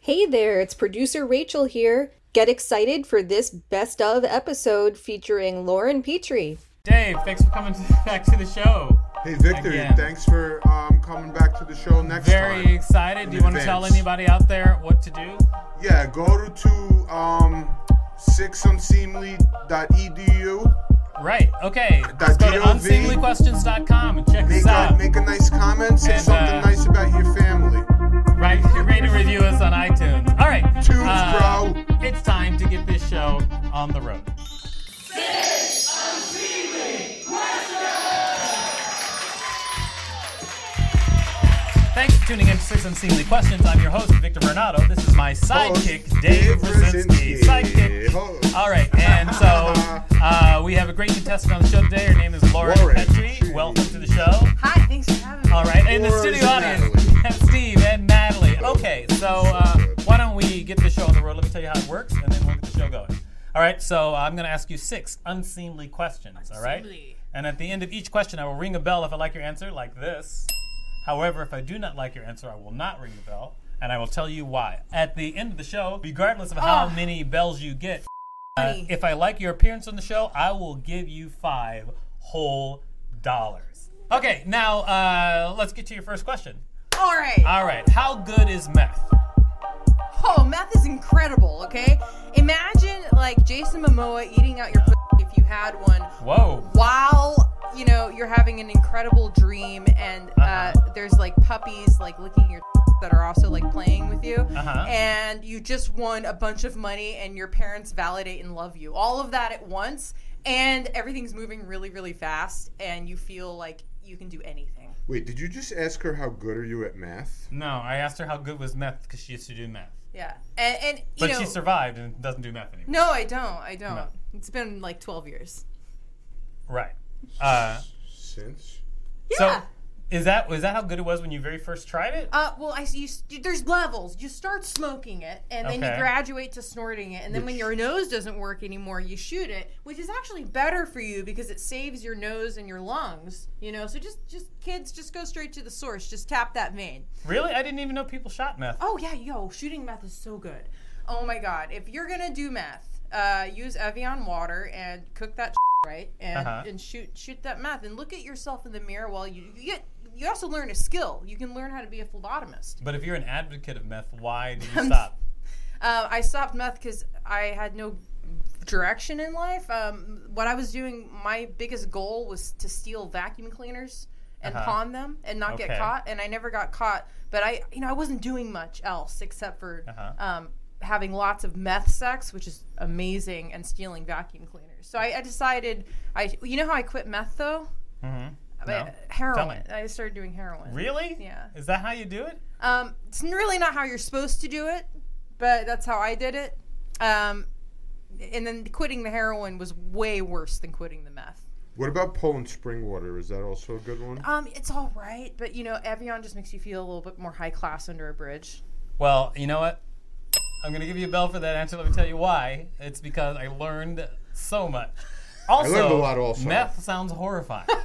Hey there, it's producer Rachel here. Get excited for this best of episode featuring Lauryn Petrie. Dave, thanks for coming to, back to the show. Hey Victor, Again. thanks for um, coming back to the show next week. Very time. excited. Do you want to tell anybody out there what to do? Yeah, go to, to um, sixunseemly.edu. Right. Okay. That Let's go to DOV. unseemlyquestions.com and check Make us out. a, make a nice comment, say And, something uh, nice about your family. Right. You rate and review us on iTunes. All right. Uh, bro. It's time to get this show on the road. Thanks for tuning in to Six Unseemly Questions. I'm your host, Victor Bernardo. This is my sidekick, Host Dave Dave Brzezinski. Brzezinski. Sidekick. Host. All right, and so uh, we have a great contestant on the show today. Her name is Lauryn, Lauryn. Petrie. Welcome to the show. Hi, thanks for having me. All right, in the Laura studio audience, Natalie. we have Steve and Okay, so uh, why don't we get the show on the road? Let me tell you how it works, and then we'll get the show going. All right, so I'm going to ask you six unseemly questions. All right, Unseemly. and at the end of each question, I will ring a bell if I like your answer, like this. However, if I do not like your answer, I will not ring the bell, and I will tell you why. At the end of the show, regardless of how Oh. many bells you get, uh, Funny. if I like your appearance on the show, I will give you five whole dollars. Okay, now uh, let's get to your first question. All right. All right, how good is meth? Oh, meth is incredible, okay? Imagine like Jason Momoa eating out your pussy if you had one Whoa. while, you know, you're having an incredible dream and uh, Uh-huh. there's like puppies like licking your that are also like playing with you. Uh-huh. And you just won a bunch of money and your parents validate and love you. All of that at once and everything's moving really really fast and you feel like you can do anything. Wait, did you just ask her how good are you at math? No, I asked her how good was meth because she used to do meth. Yeah. And and you But know she survived and doesn't do meth anymore. No, I don't. I don't. No. It's been like 12 years. Right. Uh, Since? Yeah. So is that is that how good it was when you very first tried it? uh, well, I you, there's levels. You start smoking it, and then Okay. you graduate to snorting it, and then when your nose doesn't work anymore, you shoot it, which is actually better for you because it saves your nose and your lungs. You know, so just just kids, just go straight to the source. Just tap that vein. Really? I didn't even know people shot meth. Oh yeah, yo, shooting meth is so good. Oh my god, if you're gonna do meth, uh, use Evian water and cook that right, and Uh-huh. and shoot shoot that meth, and look at yourself in the mirror while you, you get. You also learn a skill. You can learn how to be a phlebotomist. But if you're an advocate of meth, why did you stop? Uh, I stopped meth because I had no direction in life. Um, what I was doing, my biggest goal was to steal vacuum cleaners and Uh-huh. pawn them and not Okay. get caught. And I never got caught. But I, you know, I wasn't doing much else except for Uh-huh. um, having lots of meth sex, which is amazing, and stealing vacuum cleaners. So I, I decided, I, you know how I quit meth though? Mm-hmm. I- No. Heroin. I started doing heroin. Really? Yeah. Is that how you do it? Um, it's really not how you're supposed to do it, but that's how I did it. Um, and then quitting the heroin was way worse than quitting the meth. What about Poland spring water? Is that also a good one? Um, it's all right, but you know, Evian just makes you feel a little bit more high class under a bridge. Well, you know what? I'm going to give you a bell for that answer. Let me tell you why. It's because I learned so much. Also, learned a lot also. Meth sounds horrifying.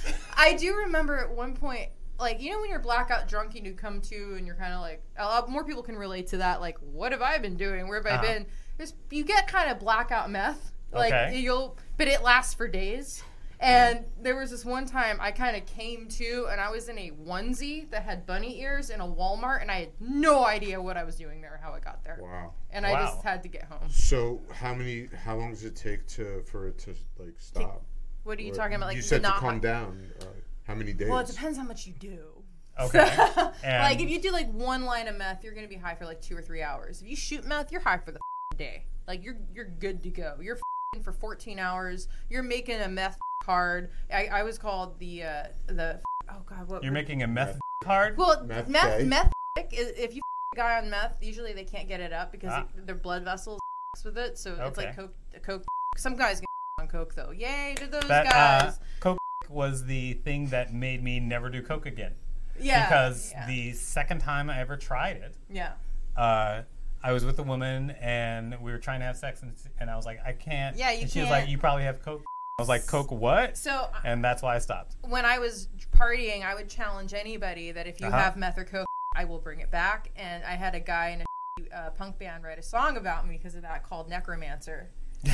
I do remember at one point, like you know, when you're blackout drunk and you come to, and you're kind of like, a lot more people can relate to that. Like, what have I been doing? Where have Uh-huh. I been? There's, you get kind of blackout meth, like Okay. you'll, but it lasts for days. And there was this one time I kind of came to, and I was in a onesie that had bunny ears in a Walmart, and I had no idea what I was doing there or how I got there. Wow. And I Wow. just had to get home. So how many? How long does it take to for it to like stop? What are you Or- talking about? Like you said to not- calm down. Uh, how many days? Well, it depends how much you do. Okay. And- like if you do like one line of meth, you're gonna be high for like two or three hours. If you shoot meth, you're high for the day. Like you're you're good to go. You're for 14 hours. You're making a meth card. I, I was called the uh, the oh God, what You're making a meth card. Well, Meth meth, gay? meth, is- if you a guy on meth, usually they can't get it up because Ah. it- their blood vessels with it. So it's like Okay. coke. Coke. Some guys get on coke though. Yay to those that uh, guys! coke was the thing that made me never do coke again. yeah. because yeah. the second time I ever tried it, yeah. uh, I was with a woman and we were trying to have sex, and, and I was like, I can't. Yeah, you and she was like, you probably have coke. I was like, coke what? So uh, And that's why I stopped. when I was partying, I would challenge anybody that if you Uh-huh. have meth or coke, I will bring it back. And I had a guy in a uh, punk band write a song about me because of that called Necromancer.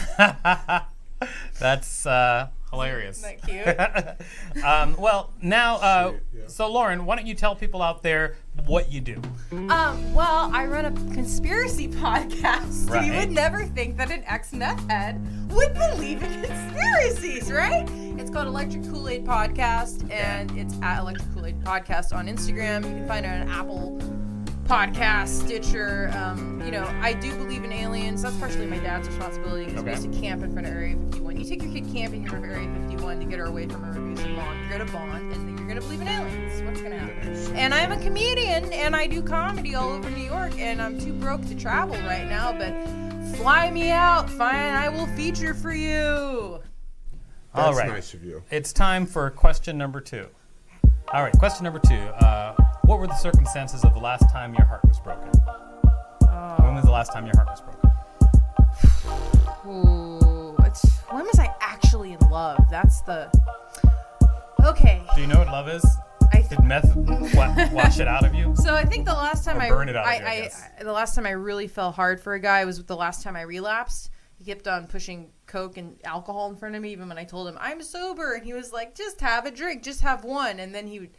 That's uh, hilarious. Isn't that cute? um, well, now, uh, Sweet, yeah. so Lauryn, why don't you tell people out there what you do? Um, well, I run a conspiracy podcast. Right. You would never think that an ex meth head would believe in conspiracies, right? It's called Electric Kool Aid Podcast, and it's at Electric Kool Aid Podcast on Instagram. You can find it on Apple Podcast, Stitcher. Um, you know, I do believe in aliens. That's partially my dad's responsibility because Okay. we used to camp in front of Area 51. You take your kid camping in front of Area 51 to get her away from her abusive mom. You're gonna bond, and then you're gonna believe in aliens. What's gonna happen? And I'm a comedian, and I do comedy all over New York, and I'm too broke to travel right now. But fly me out, fine. I will feature for you. All That's right. nice of you. It's time for question number two. All right, question number two. Uh, what were the circumstances of the last time your heart was broken? when was the last time your heart was broken? Ooh, it's when was I actually in love? That's the okay. Do you know what love is? I Did meth wa- wash it out of you? So I think the last time Or I, burn it out of I, you, I I- the last time I really fell hard for a guy was the last time I relapsed. He kept on pushing coke and alcohol in front of me, even when I told him I'm sober, and he was like, "Just have a drink, just have one," and then he would.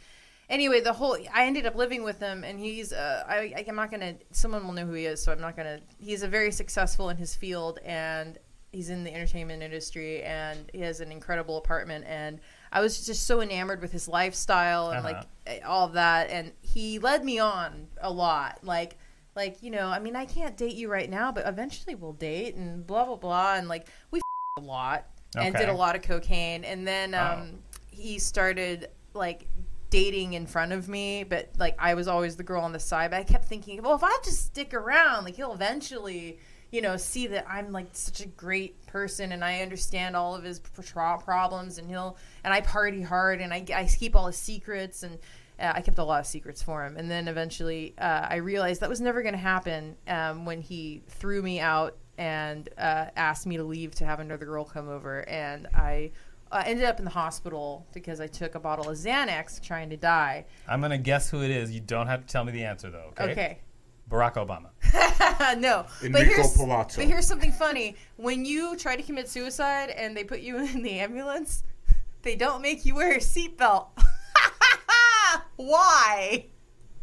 Anyway, the whole I ended up living with him, and he's uh, I, I'm not gonna. Someone will know who he is, so I'm not gonna. He's a very successful in his field, and he's in the entertainment industry, and he has an incredible apartment, and I was just so enamored with his lifestyle and Uh-huh. like all of that and he led me on a lot like like you know i mean i can't date you right now but eventually we'll date and blah blah blah and like we a lot and Okay. did a lot of cocaine and then um he started like dating in front of me but like i was always the girl on the side but i kept thinking well if i just stick around like he'll eventually you know see that i'm like such a great person and i understand all of his pro- problems and he'll and i party hard and i, I keep all his secrets and uh, I kept a lot of secrets for him, and then eventually uh, I realized that was never going to happen um, when he threw me out and uh, asked me to leave to have another girl come over, and I uh, ended up in the hospital because I took a bottle of Xanax trying to die. I'm gonna guess who it is. You don't have to tell me the answer though. Okay. Okay. Barack Obama. no, but Enrico here's, Palazzo. but here's something funny. When you try to commit suicide and they put you in the ambulance, they don't make you wear a seatbelt. Why?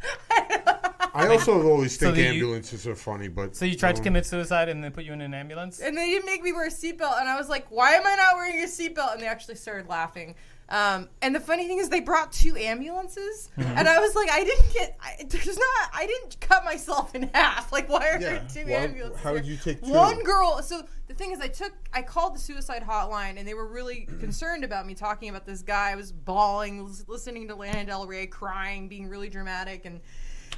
I also always So think that you- ambulances are funny, but So you tried to um, commit suicide and they put you in an ambulance? and they didn't make me wear a seatbelt, and I was like, "Why am I not wearing a seatbelt?" And they actually started laughing. Um, and the funny thing is, they brought two ambulances, Mm-hmm. and I was like, "I didn't get. I, there's not. I didn't cut myself in half. Like, why are Yeah. there two Why- ambulances?" how here? did you take two? One girl. So the thing is, I took. I called the suicide hotline, and they were really concerned about me talking about this guy. I was bawling, lis- listening to Lana Del Rey, crying, being really dramatic, and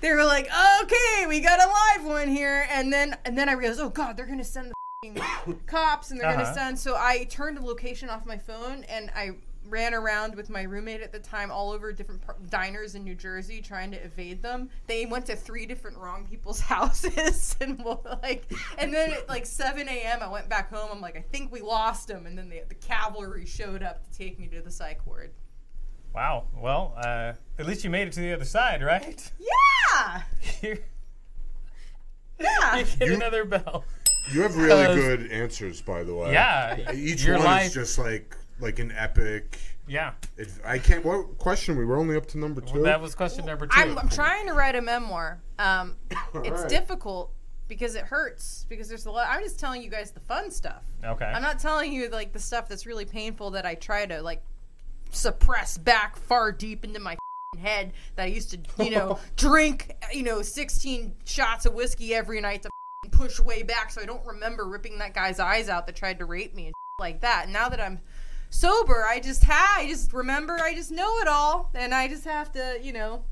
they were like, "Okay, we got a live one here." And then and then I realized, oh god, they're gonna send the cops, and they're Uh-huh. gonna send. So I turned the location off my phone, and I ran around with my roommate at the time all over different par- diners in New Jersey trying to evade them. They went to three different wrong people's houses, and well, like, and then at like 7 a.m. I went back home. I'm like, I think we lost them, and then the, the cavalry showed up to take me to the psych ward. Wow. Well, uh, at least you made it to the other side, right? Yeah, you yeah. get another bell. You have really Because- good answers, by the way. Yeah. Each one life- is just like like an epic. Yeah. It, I can't. What question? We were only up to number two. That was question number 2 I'm, I'm trying to write a memoir. Um, it's right. difficult because it hurts because there's a lot. I'm just telling you guys the fun stuff. okay. I'm not telling you like the stuff that's really painful that I try to like suppress back far deep into my head that I used to, you know, drink, you know, 16 shots of whiskey every night to push way back so I don't remember ripping that guy's eyes out that tried to rape me and like that. And now that I'm Sober, I just ha I just remember I just know it all, and I just have to, you know,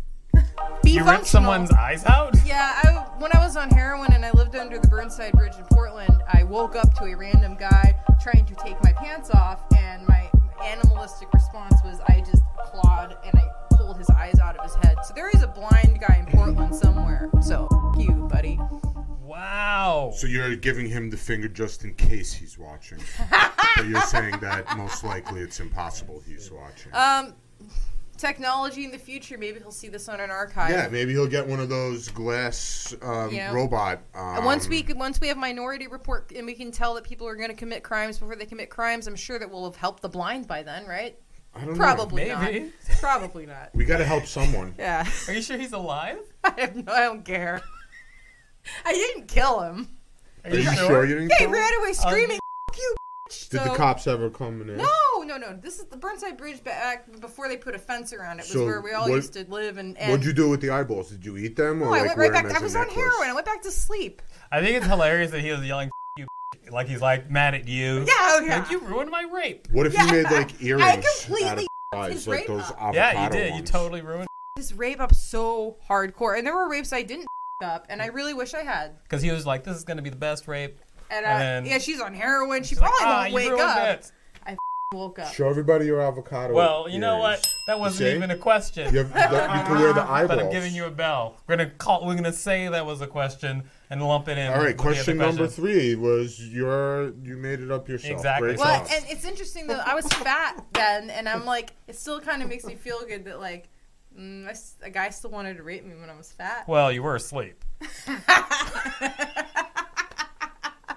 be You ripped functional. someone's eyes out? Yeah, I, when I was on heroin and I lived under the Burnside Bridge in Portland, I woke up to a random guy trying to take my pants off, and my animalistic response was I just clawed and I pulled his eyes out of his head. So there is a blind guy in Portland somewhere. So you, buddy. Wow. So you're giving him the finger just in case he's watching. but you're saying that most likely it's impossible he's watching. Um, technology in the future, maybe he'll see this on an archive. yeah, maybe he'll get one of those glass um, Yeah. robot. Um, And once we once we have Minority Report and we can tell that people are going to commit crimes before they commit crimes, I'm sure that we'll have helped the blind by then, right? I don't know. Probably Maybe. not. Probably not. We got to help someone. Yeah. Are you sure he's alive? I have no. I don't care. I didn't kill him. Are Are you sure you didn't He kill him? ran away screaming, um, "F- you!" bitch." Did So- the cops ever come in? No, no, no. This is the Burnside Bridge back uh, before they put a fence around it. Was So where we all what- used to live. And, and What'd you do with the eyeballs? Did you eat them or No, like I went wear right back. them I as was on necklace? heroin. I went back to sleep. I think it's hilarious that he was yelling "you," like he's like mad at you. Yeah, oh, yeah. Like you ruined my rape. What if Yeah. you made like earrings I out completely of eyes, his like rape those up. avocado Yeah, you did. You ones? totally ruined. This rape up so hardcore, and there were rapes I didn't up, and I really wish I had. Because he was like, "This is gonna be the best rape." And, uh, And then- yeah, she's on heroin. She She's like, probably "Ah, won't you wake up. it." I woke up. Show everybody your avocado. Well, you know what? That wasn't even a question. You, have, the- you can wear the eyeballs. but I'm giving you a bell. We're gonna call. We're gonna say that was a question and lump it in. All right, with the other question number three was your you made it up yourself. Exactly. Great Well, job. and it's interesting though. I was fat then, and I'm like, it still kind of makes me feel good that like, mm, I s- a guy still wanted to rape me when I was fat. Well, you were asleep.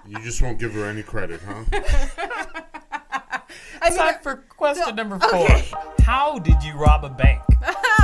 you just won't give her any credit, huh? I mean, Time for question so- number four. okay. How did you rob a bank?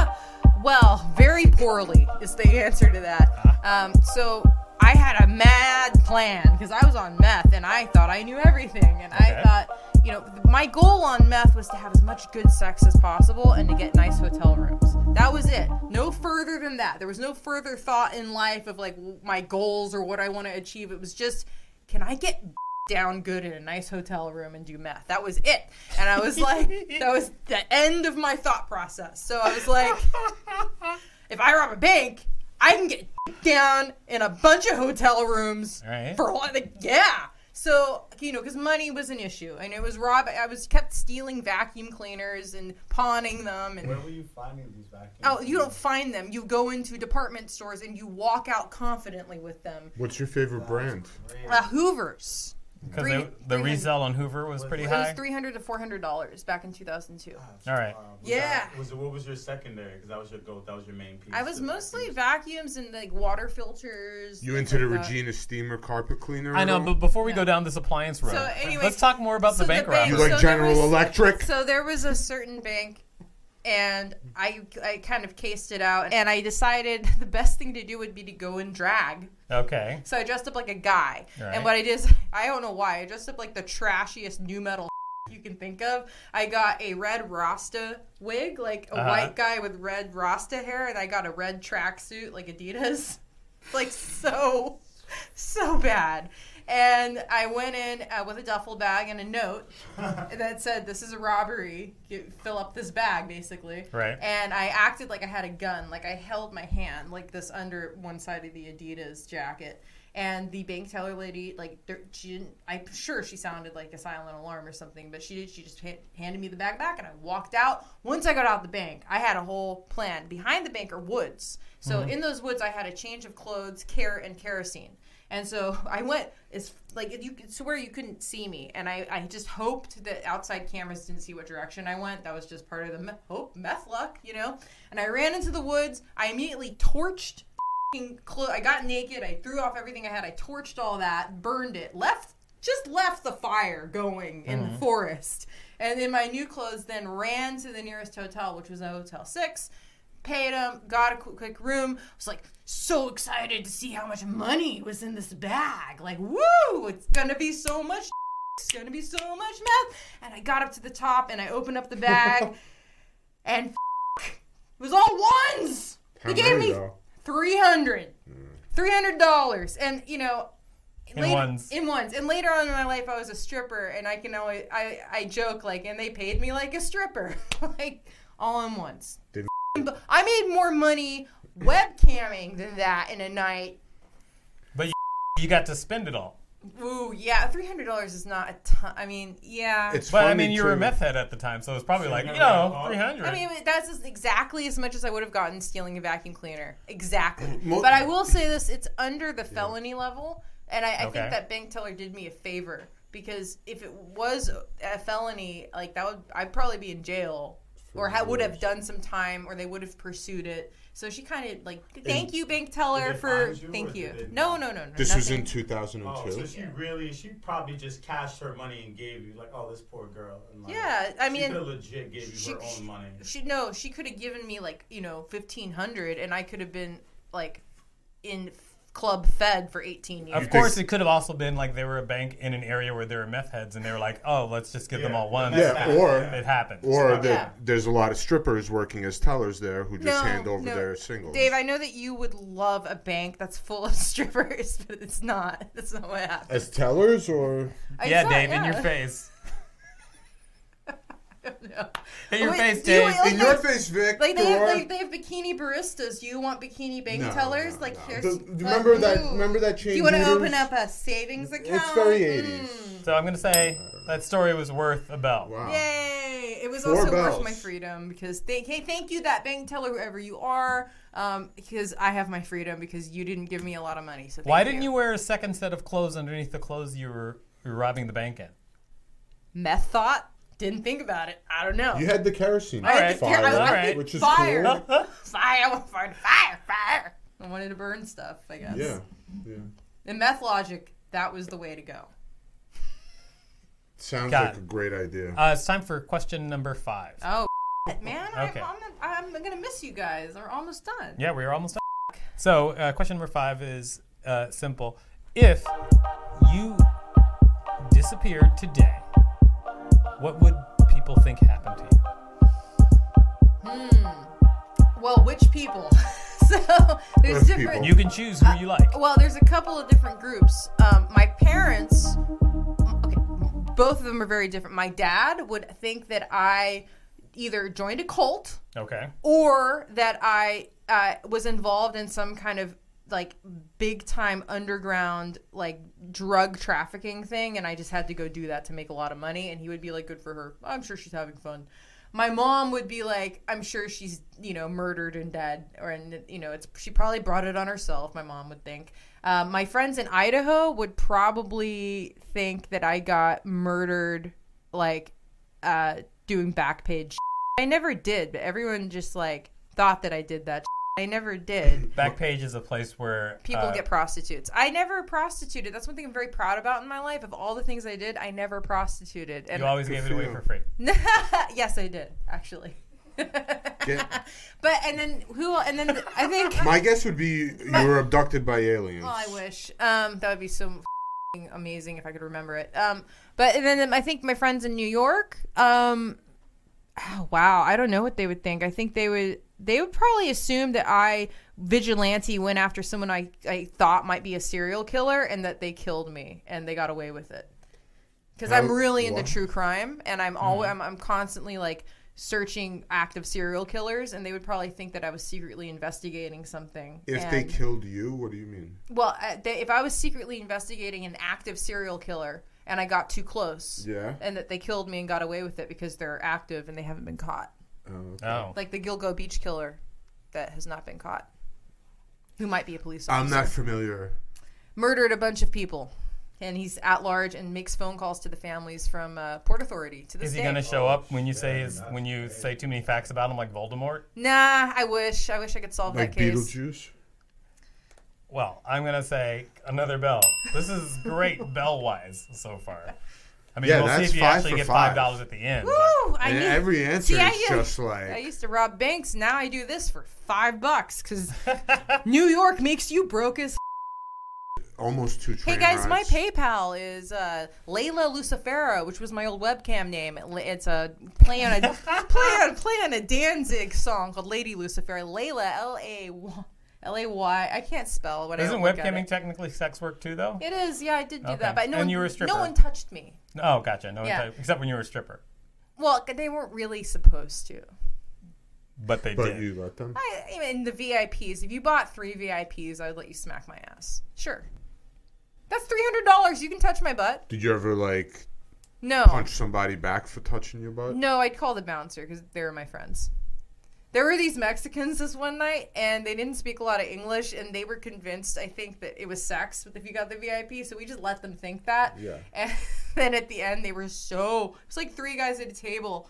well, very poorly is the answer to that. Um, so I had a mad plan because I was on meth and I thought I knew everything, and Okay. I thought, you know, my goal on meth was to have as much good sex as possible and to get nice hotel rooms. That was it. No further than that. There was no further thought in life of like my goals or what I want to achieve. It was just, can I get down good in a nice hotel room and do meth. That was it. And I was like, that was the end of my thought process. So I was like, if I rob a bank, I can get down in a bunch of hotel rooms Right. for like, yeah. So you know, because money was an issue, and it was rob. I was kept stealing vacuum cleaners and pawning them, and Where were you finding these vacuums? oh, you don't find them. You go into department stores and you walk out confidently with them. What's your favorite brand? Uh, Hoover's. Because Three- the three hundred- resale on Hoover was pretty high. It was high. three hundred to four hundred dollars back in two thousand two. All right. Was Yeah. That, was what was your secondary? Because that was your go. That was your main piece. I was the mostly vacuums. vacuums and like water filters. You things into the like that. Regina Steamer carpet cleaner? I at know, all? but before we Yeah. go down this appliance road, So anyway, let's talk more about so the bank bank- you like so there General was- Electric? So there was a certain bank, and I I kind of cased it out, and I decided the best thing to do would be to go and drag. Okay. So I dressed up like a guy, Right. and what I did is I don't know why I dressed up like the trashiest new metal you can think of. I got a red Rasta wig, like a Uh-huh. white guy with red Rasta hair, and I got a red tracksuit like Adidas, like so, so bad. And I went in uh, with a duffel bag and a note that said, "This is a robbery. You fill up this bag, basically." Right. And I acted like I had a gun, like I held my hand like this under one side of the Adidas jacket. And the bank teller lady, like, she didn't. I'm sure she sounded like a silent alarm or something, but she did. She just ha- handed me the bag back, and I walked out. Once I got out the bank, I had a whole plan. Behind the bank are woods, so in those woods, I had a change of clothes, care, and kerosene. And so I went as like you could swear you couldn't see me, and I, I just hoped that outside cameras didn't see what direction I went. That was just part of the me- hope meth luck, you know. And I ran into the woods. I immediately torched. f***ing Clo- I got naked. I threw off everything I had. I torched all that, burned it, left just left the fire going in the mm-hmm. forest, and in my new clothes, then ran to the nearest hotel, which was a Hotel Six paid him, got a quick room. I Was like so excited to see how much money was in this bag. Like, woo! It's gonna be so much. It's gonna be so much meth. And I got up to the top and I opened up the bag, and it was all ones. How they gave me though? three hundred. Hmm. Three hundred dollars, and you know. In later, ones. In ones. And later on in my life, I was a stripper, and I can always I I joke like, and they paid me like a stripper, like all in ones. Did- But I made more money webcamming than that in a night. But you, you got to spend it all. Ooh, yeah, three hundred dollars is not a ton. I mean, yeah. It's But I mean, you were a meth head at the time, so it's probably like, you know, got caught? 300. I mean, that's as- exactly as much as I would have gotten stealing a vacuum cleaner. Exactly. But I will say this: it's under the felony level, and I, I Okay. think that bank teller did me a favor because if it was a felony, like that would I'd probably be in jail or ha- would have done some time, or they would have pursued it. So she kind of like, thank you, bank teller, they for find you, or thank did you. they No, no, no, no. This was in nothing. 2002. Oh, so she really, she probably just cashed her money and gave you like, oh, this poor girl. And like, Yeah, I she mean, could legit gave you she- her own money. She no, she could have given me like you know fifteen hundred, and I could have been like in club fed for eighteen years. of course, it could have also been like they were a bank in an area where there were meth heads, and they were like, "Oh, let's just give them all one." Yeah, or it happened. or Yeah. there's a lot of strippers working as tellers there who just No, hand over no. their singles. Dave, I know that you would love a bank that's full of strippers, but it's not. That's not what happened. as tellers or I yeah, thought- Dave, in your face. No. In your Wait, face, do you- like, in your face, Vic. Like they have, like, they have bikini baristas. Do you want bikini bank No, tellers? no, like no. here's. The- remember that- ooh. remember that Do you want to open up a savings account? It's very 80s. Mm. So I'm gonna say that story was worth a bell. wow. Yay! It was Four also worth my freedom because thank hey, thank you that bank teller whoever you are um, because I have my freedom because you didn't give me a lot of money. So thank Why didn't you wear a second set of clothes underneath the clothes you were, you were robbing the bank in? meth thought? Didn't think about it. I don't know. You had the kerosene I had Alright, the- fire, I- I alright. which is fire. cool. fire, I fire, fire, fire. I wanted to burn stuff. I guess. Yeah, yeah. In meth logic, that was the way to go. Sounds Got like it. a great idea. Uh, it's time for question number five. Oh, man! Okay. I'm, I'm, I'm gonna miss you guys. We're almost done. Yeah, we are almost done. So, uh, question number five is uh, simple. If you disappeared today, what would people think happened to you? Hmm. Well, which people? so there's Earth different. people. You can choose who you like. Well, there's a couple of different groups. Um, my parents, okay, both of them are very different. My dad would think that I either joined a cult Okay. or that I uh, was involved in some kind of like big time underground like drug trafficking thing and I just had to go do that to make a lot of money and he would be like good for her. I'm sure she's having fun. My mom would be like I'm sure she's you know murdered and dead or and you know it's she probably brought it on herself my mom would think. Uh, my friends in Idaho would probably think that I got murdered like uh, doing back page. I never did, but everyone just like thought that I did that. I never did. Backpage is a place where People uh, get prostitutes. I never prostituted. That's one thing I'm very proud about in my life. Of all the things I did, I never prostituted. And You always gave it away for free. yes, I did actually. Get- but and then who? And then I think. my guess would be you were abducted by aliens. Oh, I wish. Um, that would be so f***ing amazing if I could remember it. Um, but and then I think my friends in New York. Um, oh, wow, I don't know what they would think. I think they would. They would probably assume that I vigilante went after someone I, I thought might be a serial killer and that they killed me and they got away with it. Because I'm really into what? true crime and I'm always I'm, I'm constantly like searching active serial killers and they would probably think that I was secretly investigating something. if they killed you, what do you mean? well, uh, they, if I was secretly investigating an active serial killer and I got too close, Yeah. and that they killed me and got away with it because they're active and they haven't been caught, Oh, okay. Oh. like the Gilgo Beach killer that has not been caught, who might be a police officer, I'm not familiar. murdered a bunch of people, and he's at large and makes phone calls to the families from uh, Port Authority to this Is he going to show up when you say his, when you say too many facts about him, like Voldemort? Nah, I wish. I wish I could solve Like that case. Beetlejuice? Well, I'm going to say another bell. This is great bell wise so far. I mean, Yeah, we'll see that's if you five actually for get five. five dollars at the end. but- Woo! I And knew- every answer See, I is used- just like- I used to rob banks. Now I do this for five bucks because New York makes you broke as. almost two Hey train guys, my rides. PayPal is uh, Layla Lucifera, which was my old webcam name. It- It's a play on a play on play on a Danzig song called Lady Lucifera. Layla L A L A Y. I can't spell what I Isn't don't webcamming technically sex work too, though? It is, yeah, I did do Okay. that, but no, And one, you were a stripper. no one touched me. Oh, gotcha. No, one Yeah. type- except when you were a stripper, Well, they weren't really supposed to. but they But did. you let them. I, I mean, the VIPs. If you bought three VIPs, I would let you smack my ass. Sure. That's three hundred dollars. You can touch my butt. Did you ever like No, punch somebody back for touching your butt? no, I'd call the bouncer because they were my friends. There were these Mexicans this one night, and they didn't speak a lot of English, and they were convinced, I think, that it was sex if you got the VIP. So we just let them think that. Yeah. And then at the end, they were so. It's like three guys at a table,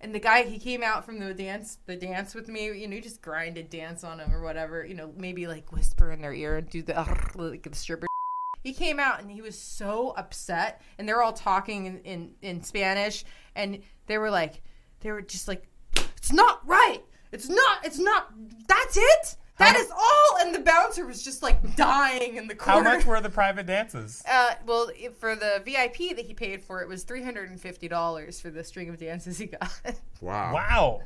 and the guy he came out from the dance, the dance with me. You know, he just grinded dance on him or whatever. You know, maybe like whisper in their ear and do the like the stripper. He came out and he was so upset, and they're all talking in, in, in Spanish, and they were like, they were just like, it's not right. It's not. It's not. That's it. That is all. And the bouncer was just like dying in the corner. How corner. much were the private dances? Uh, well, if- for the VIP that he paid for, it was three hundred and fifty dollars for the string of dances he got. Wow. Wow.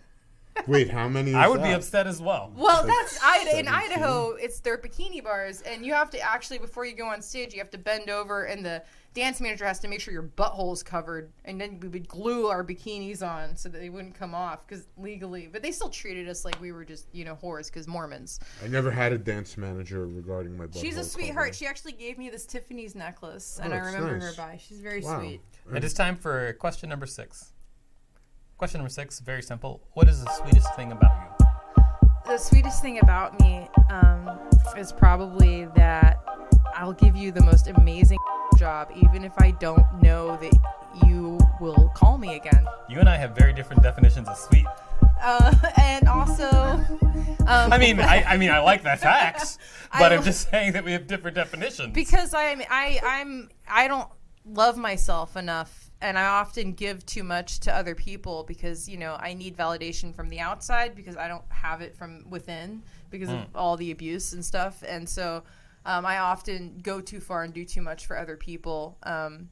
Wait, how many? Is I would be that? upset as well. well, that's Ida in 17. Idaho. It's their bikini bars, and you have to actually before you go on stage, you have to bend over, and the dance manager has to make sure your butthole is covered, and then we would glue our bikinis on so that they wouldn't come off because legally. But they still treated us like we were just you know whores because Mormons. I never had a dance manager regarding my butt. She's a sweetheart. cover. She actually gave me this Tiffany's necklace, and Oh, I remember nice. her by. She's very Wow. sweet. It is time for question number six. Question number six, very simple. What is the sweetest thing about you? the sweetest thing about me um, is probably that I'll give you the most amazing job, even if I don't know that you will call me again. You and I have very different definitions of sweet. Uh, and also, um, I mean, I, I mean, I like that facts, but I'm just saying that we have different definitions. because I'm I I'm I don't love myself enough and I often give too much to other people because you know I need validation from the outside because I don't have it from within because of all the abuse and stuff and so um, I often go too far and do too much for other people um,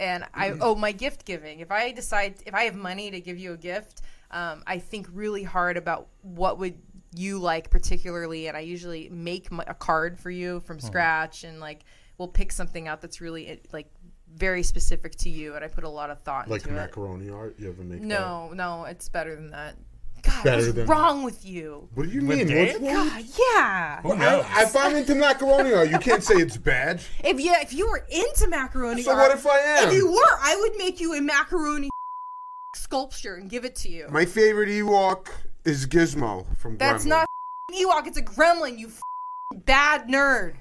and I oh my gift giving if I decide if I have money to give you a gift um, I think really hard about what would you like particularly and I usually make a card for you from scratch and like we'll pick something out that's really like very specific to you and I put a lot of thought like into it. Like macaroni art. You ever make that? No, no, it's better than that. God, Better what's than- wrong with you? What do you With mean? Dave? What's wrong? God, yeah. Who knows? I, if I'm into macaroni art, you can't say it's bad. If you if you were into macaroni So art, what if I am? If you were, I would make you a macaroni sculpture and give it to you. My favorite Ewok is Gizmo from That's Gremlin. not Ewok. It's a gremlin. You bad nerd.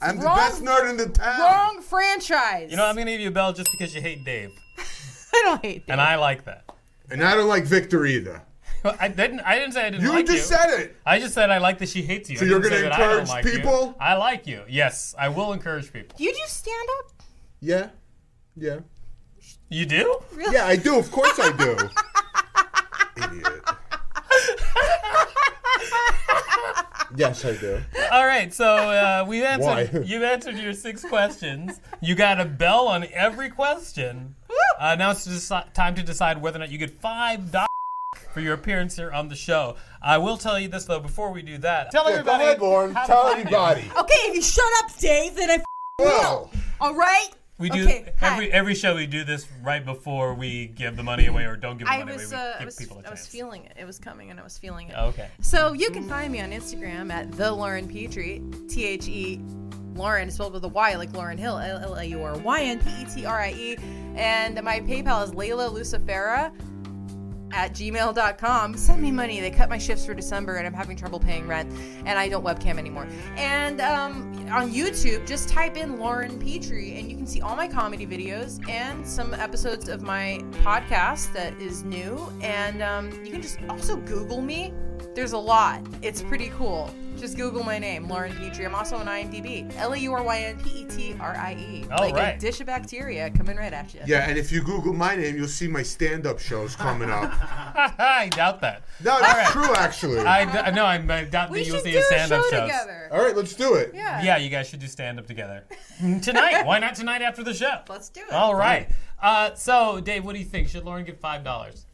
I'm the best nerd in the town. Wrong franchise. you know, I'm gonna give you a bell just because you hate Dave, I don't hate that. and I like that. And I don't like Victor either. I didn't. I didn't say I didn't You like just you. said it. I just said I like that she hates you. So I you're didn't say gonna that I don't encourage like you. people? I like you. Yes, I will encourage people. you do stand up? Yeah. Yeah. You do? Really? Yeah, I do. Of course I do. Idiot. yes, I do. All right, so uh, we answered. Why? You answered your six questions. You got a bell on every question. Uh, now it's deci- time to decide whether or not you get five dollars for your appearance here on the show. I will tell you this though. Before we do that, tell Yeah, go everybody. ahead, Lauryn. Tell find you. everybody. Okay, if you shut up, Dave, then I f- Well, All right. We do Okay, hi. every every show. We do this right before we give the money away or don't give the I money was, away. We uh, I give was, people a I was feeling it. It was coming, and I was feeling it. Okay. So you can find me on Instagram at the Lauryn Petrie, T H E Lauryn spelled with a Y like Lauryn Hill, L L A U R Y N P E T R I E, and my PayPal is Layla Lucifera at gmail.com. Send me money. They cut my shifts for December and I'm having trouble paying rent and I don't webcam anymore. And um, on YouTube, just type in Lauryn Petrie and you can see all my comedy videos and some episodes of my podcast that is new. And um, you can just also Google me. There's a lot. It's pretty cool. Just Google my name, Lauryn Petrie. I'm also on IMDb. L A U R Y N P E T R I E. All Like right. a dish of bacteria coming right at you. yeah, and if you Google my name, you'll see my stand-up shows coming up. I doubt that. No, that's true, actually. I d- no, I, I doubt We that you'll see do a a stand-up show shows. together. All right, let's do it. Yeah. Yeah, you guys should do stand-up together tonight. Why not tonight after the show? Let's do it. All right. Uh, so, Dave, what do you think? Should Lauryn get five dollars?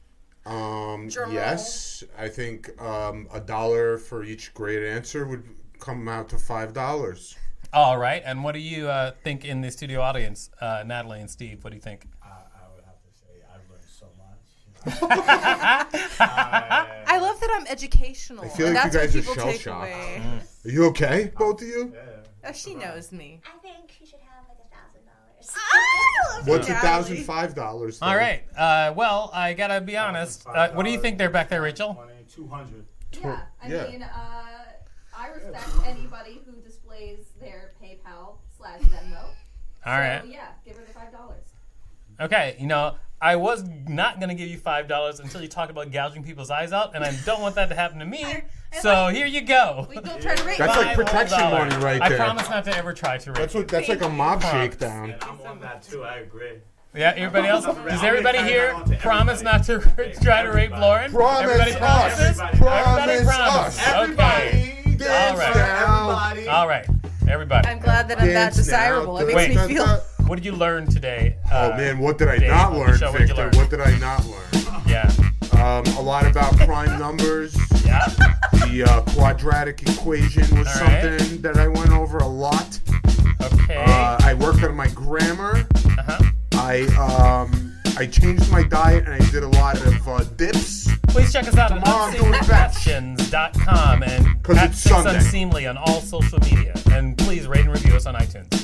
Um, yes, I think um, a dollar for each great answer would come out to five dollars. All right. And what do you uh, think in the studio audience, uh, Natalie and Steve? What do you think? I, I would have to say I've learned so much. I love that I'm educational. I feel like you that's guys are what people take shell-shocked. away. Are you okay, both of you? Oh, she knows me. I think you should have like a thousand dollars. I love What's a thousand five dollars? All right. Uh, well, I gotta be honest. Uh, what do you think there back there, Rachel? Two hundred. Yeah, I Yeah. mean, uh, I respect anybody who displays their PayPal slash Venmo. All right. So yeah, give her the five dollars. Okay. You know, I was not gonna give you five dollars until you talked about gouging people's eyes out, and I don't want that to happen to me. So here you go. Wait, don't try to rate That's me. like protection $5 money right there. I promise not to ever try to rape That's what. That's like a mob Promise. shakedown. I'm on that too. I agree. Yeah, everybody else? Does everybody here try that on to promise not everybody. to try to rape Everybody. Lauryn? Promise everybody us. promises? Everybody. Everybody Promise promises. us. Okay. Dance All right. now. Everybody. All right. Everybody. I'm glad that I'm that Dance now. desirable. It makes Wait. me feel. What did you learn today? Oh uh, man, what did I not learn, show, what'd you Victor? learn? What did I not learn? Um, a lot about prime numbers. Yeah. The uh, quadratic equation was All right. something that I went over a lot. Okay. Uh, I worked on my grammar. uh-huh. I um, I changed my diet and I did a lot of uh, dips. Please check us out at Tomorrow I'm doing fetch. unseemlyquestions.com and at it's Sunday. Unseemly on all social media. And please rate and review us on iTunes.